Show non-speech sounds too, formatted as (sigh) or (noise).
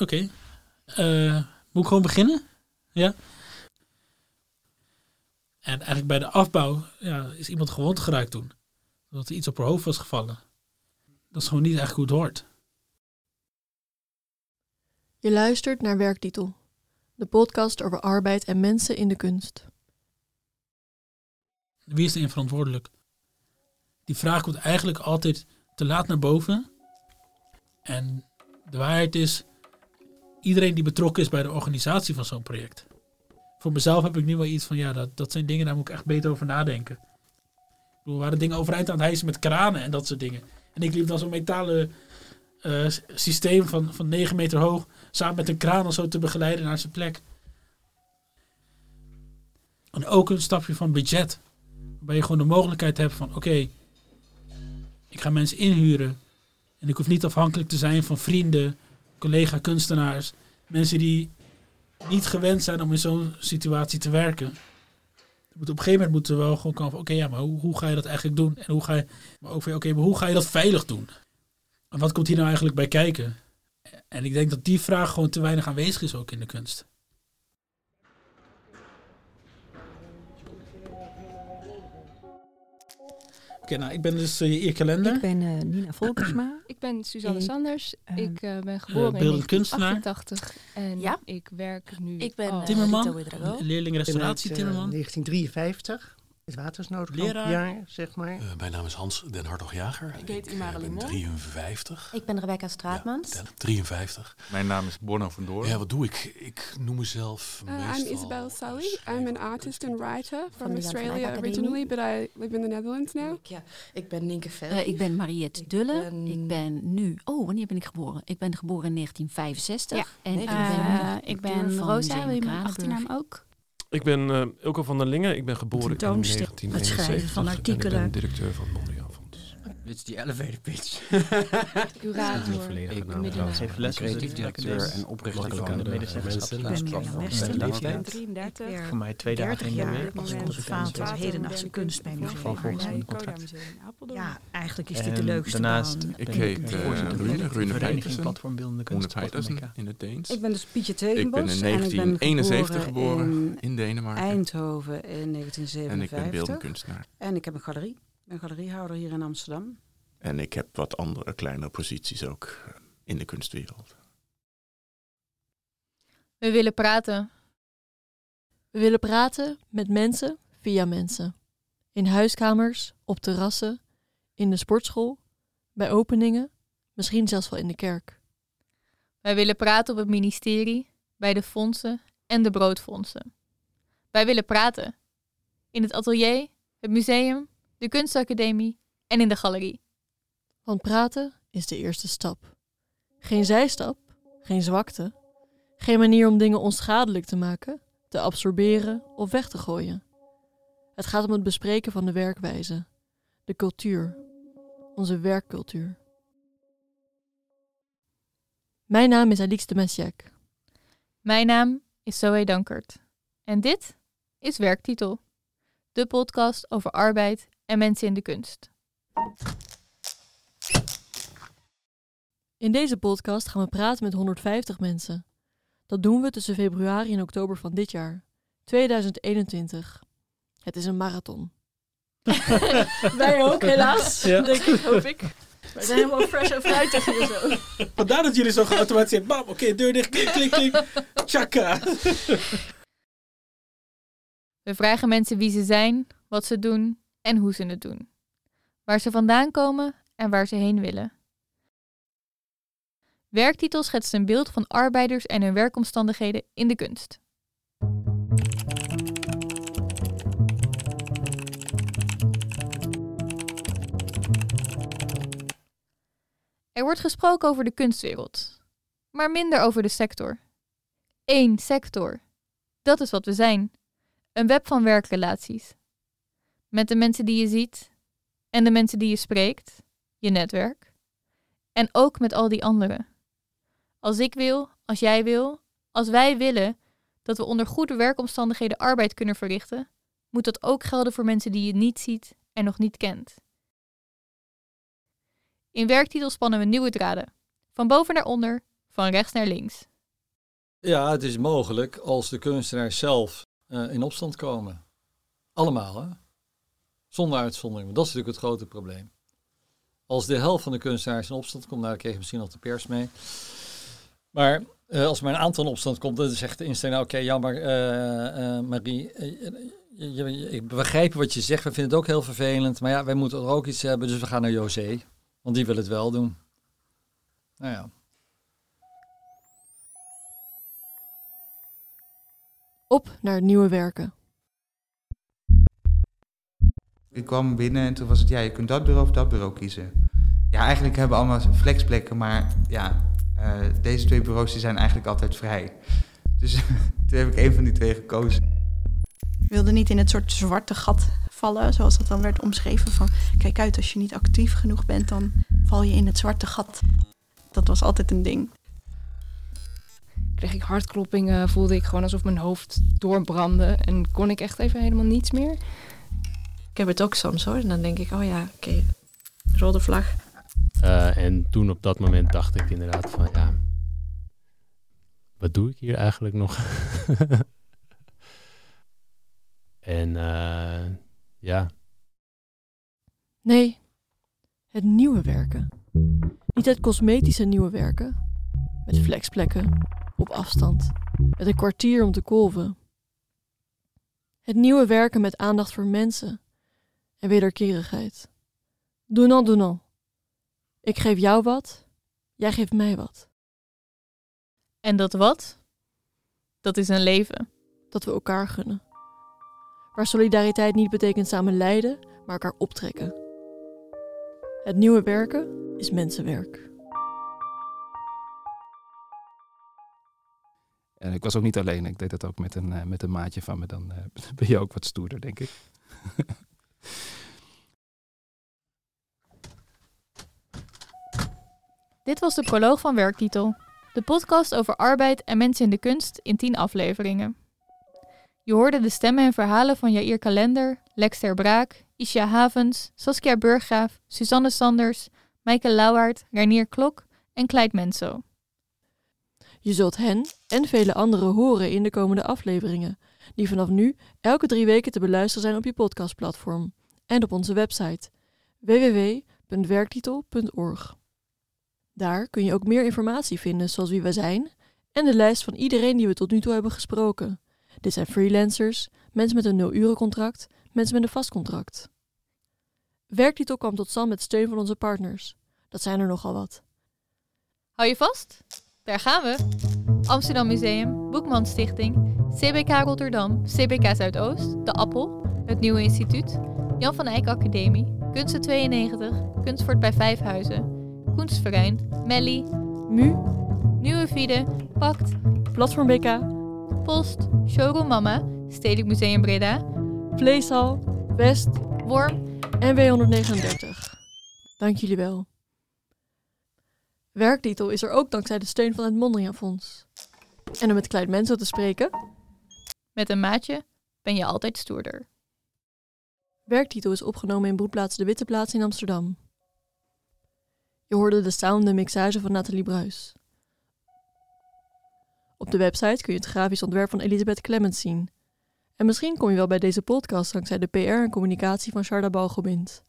Oké. Eh, moet ik gewoon beginnen? Ja. En eigenlijk bij de afbouw ja, is iemand gewond geraakt toen. Dat er iets op haar hoofd was gevallen. Dat is gewoon niet echt goed hoort. Je luistert naar Werktitel, de podcast over arbeid en mensen in de kunst. Wie is erin verantwoordelijk? Die vraag komt eigenlijk altijd te laat naar boven. En de waarheid is, iedereen die betrokken is bij de organisatie van zo'n project. Voor mezelf heb ik nu wel iets van, ja, dat, dat zijn dingen, daar moet ik echt beter over nadenken. Ik bedoel, we waren dingen overeind aan het hijsen met kranen en dat soort dingen. En ik liep dan zo'n metalen eh, systeem van, van 9 meter hoog, samen met een kraan of zo te begeleiden naar zijn plek. En ook een stapje van budget. Waarbij je gewoon de mogelijkheid hebt van, oké, ik ga mensen inhuren. En ik hoef niet afhankelijk te zijn van vrienden, collega-kunstenaars. Mensen die niet gewend zijn om in zo'n situatie te werken. Op een gegeven moment moeten we wel gewoon komen van, oké, ja, maar hoe, hoe ga je dat eigenlijk doen? En hoe ga je, maar ook van, oké, maar hoe ga je dat veilig doen? En wat komt hier nou eigenlijk bij kijken? En ik denk dat die vraag gewoon te weinig aanwezig is ook in de kunst. Oké, nou, ik ben dus uh, je kalender. Ik ben uh, Nina Volkersma. (clears throat) Ik ben Suzanne Ik, Sanders. eh, ik eh, ben geboren in beeldend kunstenaar. 1988 en Ja. ik werk nu Ik ben, eh, Timmerman, leerling restauratie Ik ben uit, eh, Timmerman. 1953. Het watersnoodramp Leraar. jaar, zeg maar. Eh, mijn naam is Hans Den Hartog-Jager. Ik heet eh, Imara ben Limon. 53. Ik ben Rebecca Straatmans. Ja, 53. Mijn naam is Borno van Doorn. Ja, wat doe ik? Ik noem mezelf Uh, meestal I'm Isabel Sully. I'm an artist and writer Van from Australia originally, but I live in the Netherlands now. Ja, ik ben Nienke Vel. Eh, ik ben Mariette Dulle. ben- Ik ben nu... Oh, wanneer ben ik geboren? Ik ben geboren in 1965. Ja. En ik ben, Eh, ik ben Rosa, wil je mijn achternaam ook? Ik ben eh Ilko van der Lingen. Ik ben geboren in Tentoonstelling, het 1971. schrijven van En artikelen. ik ben directeur van. Dit is die elevator pitch. (laughs) curator. Ik ben les creatief directeur en oprichter van de medezeggenschap. Ik ben Mirjam Westen. Leeftijd. 33. Voor mij twee dagen 30 in de jaar week. als conservator van hedendaagse kunst bij Museum contract. Ja, eigenlijk is dit de leukste daarnaast Ik heet, de eh, Rune- Rune Vereniging Pijtersen. Platform Beeldende Kunst. In het Deens. Ik ben dus Pietje Ik ben Tegenbos in en ik ben 1971 geboren, in in Denemarken. Eindhoven in En ik 1957. ben beeldend kunstenaar. En ik heb een galerie. Ben galeriehouder hier in Amsterdam. En ik heb wat andere kleinere posities ook in de kunstwereld. We willen praten. We willen praten met mensen via mensen. In huiskamers, op terrassen, in de sportschool, bij openingen, misschien zelfs wel in de kerk. Wij willen praten op het ministerie, bij de fondsen en de broodfondsen. Wij willen praten. In het atelier, het museum, de kunstacademie en in de galerie. Want praten is de eerste stap. Geen zijstap, geen zwakte, geen manier om dingen onschadelijk te maken, te absorberen of weg te gooien. Het gaat om het bespreken van de werkwijze, de cultuur, onze werkcultuur. Mijn naam is Alix de Messiac. Mijn naam is Zoe Dankert. En dit is Werktitel. De podcast over arbeid en mensen in de kunst. In deze podcast gaan we praten met 150 mensen. Dat doen we tussen februari en oktober van dit jaar, 2021. Het is een marathon. (laughs) Wij ook, helaas. Ja. Denk ik, hoop ik. Wij zijn helemaal fresh en fruitig hier zo. Vandaar dat jullie zo geautomatiseerd bam, oké, deur dicht, klik, klik, klik, tjaka. We vragen mensen wie ze zijn, wat ze doen en hoe ze het doen. Waar ze vandaan komen en waar ze heen willen. Werktitel schetst een beeld van arbeiders en hun werkomstandigheden in de kunst. Er wordt gesproken over de kunstwereld, maar minder over de sector. Eén sector. Dat is wat we zijn. Een web van werkrelaties. Met de mensen die je ziet en de mensen die je spreekt, je netwerk. En ook met al die anderen. Als ik wil, als jij wil, Als wij willen dat we onder goede werkomstandigheden arbeid kunnen verrichten, moet dat ook gelden voor mensen die je niet ziet en nog niet kent. In werktitel spannen we nieuwe draden. Van boven naar onder, van rechts naar links. Ja, het is mogelijk als de kunstenaars zelf uh, in opstand komen. Allemaal, hè? Zonder uitzondering. Dat is natuurlijk het grote probleem. Als de helft van de kunstenaars in opstand komt, nou, dan kreeg je misschien nog de pers mee. Maar uh, als maar een aantal in opstand komt, dan zegt de instelling, oké, okay, jammer, uh, Marie, ik begrijp wat je zegt, we vinden het ook heel vervelend, maar ja, wij moeten er ook iets hebben, dus we gaan naar José, want die wil het wel doen. Nou ja. Op naar nieuwe werken. Ik kwam binnen en toen was het, ja, je kunt dat bureau of dat bureau kiezen. Ja, eigenlijk hebben we allemaal flexplekken, maar ja, uh, deze twee bureaus die zijn eigenlijk altijd vrij. Dus (laughs) toen heb ik een van die twee gekozen. Ik wilde niet in het soort zwarte gat vallen, zoals dat dan werd omschreven. Van kijk uit, als je niet actief genoeg bent, dan val je in het zwarte gat. Dat was altijd een ding. Kreeg ik hartkloppingen, voelde ik gewoon alsof mijn hoofd doorbrandde en kon ik echt even helemaal niets meer. Ik heb het ook soms hoor. En dan denk ik, oh ja, oké, okay. rode vlag. Uh, en toen op dat moment dacht ik inderdaad van ja, wat doe ik hier eigenlijk nog? (laughs) en uh, ja. Nee, het nieuwe werken. Niet het cosmetische nieuwe werken. Met flexplekken, op afstand, met een kwartier om te kolven. Het nieuwe werken met aandacht voor mensen en wederkerigheid. Donnant, donnant. Ik geef jou wat, jij geeft mij wat. En dat wat? Dat is een leven. Dat we elkaar gunnen. Waar solidariteit niet betekent samen lijden, maar elkaar optrekken. Het nieuwe werken is mensenwerk. En ik was ook niet alleen. Ik deed dat ook met een, uh, met een maatje van me. Dan uh, (laughs) ben je ook wat stoerder, denk ik. (laughs) Dit was de proloog van Werktitel. De podcast over arbeid en mensen in de kunst in 10 afleveringen. Je hoorde de stemmen en verhalen van Jair Kalender, Lex ter Braak, Isha Havens, Saskia Burggraaf, Suzanne Sanders, Maaike Lauwaard, Reinier Klok en Kleid Menso. Je zult hen en vele anderen horen in de komende afleveringen, die vanaf nu elke drie weken te beluisteren zijn op je podcastplatform en op onze website www.werktitel.org. Daar kun je ook meer informatie vinden, zoals wie wij zijn en de lijst van iedereen die we tot nu toe hebben gesproken. Dit zijn freelancers, mensen met een nul-urencontract, mensen met een vast contract. Werktitel kwam tot stand met steun van onze partners. Dat zijn er nogal wat. Hou je vast? Daar gaan we. Amsterdam Museum, Boekman Stichting, CBK Rotterdam, CBK Zuidoost, De Appel, het Nieuwe Instituut, Jan van Eyck Academie, Kunsten 92, Kunstvoort bij Vijfhuizen, Kunstverein, Melly, MU, Nieuwe Vide, Pact, Platform BK, Post, Showroom Mama, Stedelijk Museum Breda, Vleeshal, West, Worm en W139. Dank jullie wel. Werktitel is er ook dankzij de steun van het Mondriaan Fonds. En om met klein mensen te spreken. Met een maatje ben je altijd stoerder. Werktitel is opgenomen in Broedplaats De Witte Plaats in Amsterdam. Je hoorde de sound en mixage van Nathalie Bruis. Op de website kun je het grafisch ontwerp van Elisabeth Clemens zien. En misschien kom je wel bij deze podcast dankzij de PR en communicatie van Sharda Balgobind.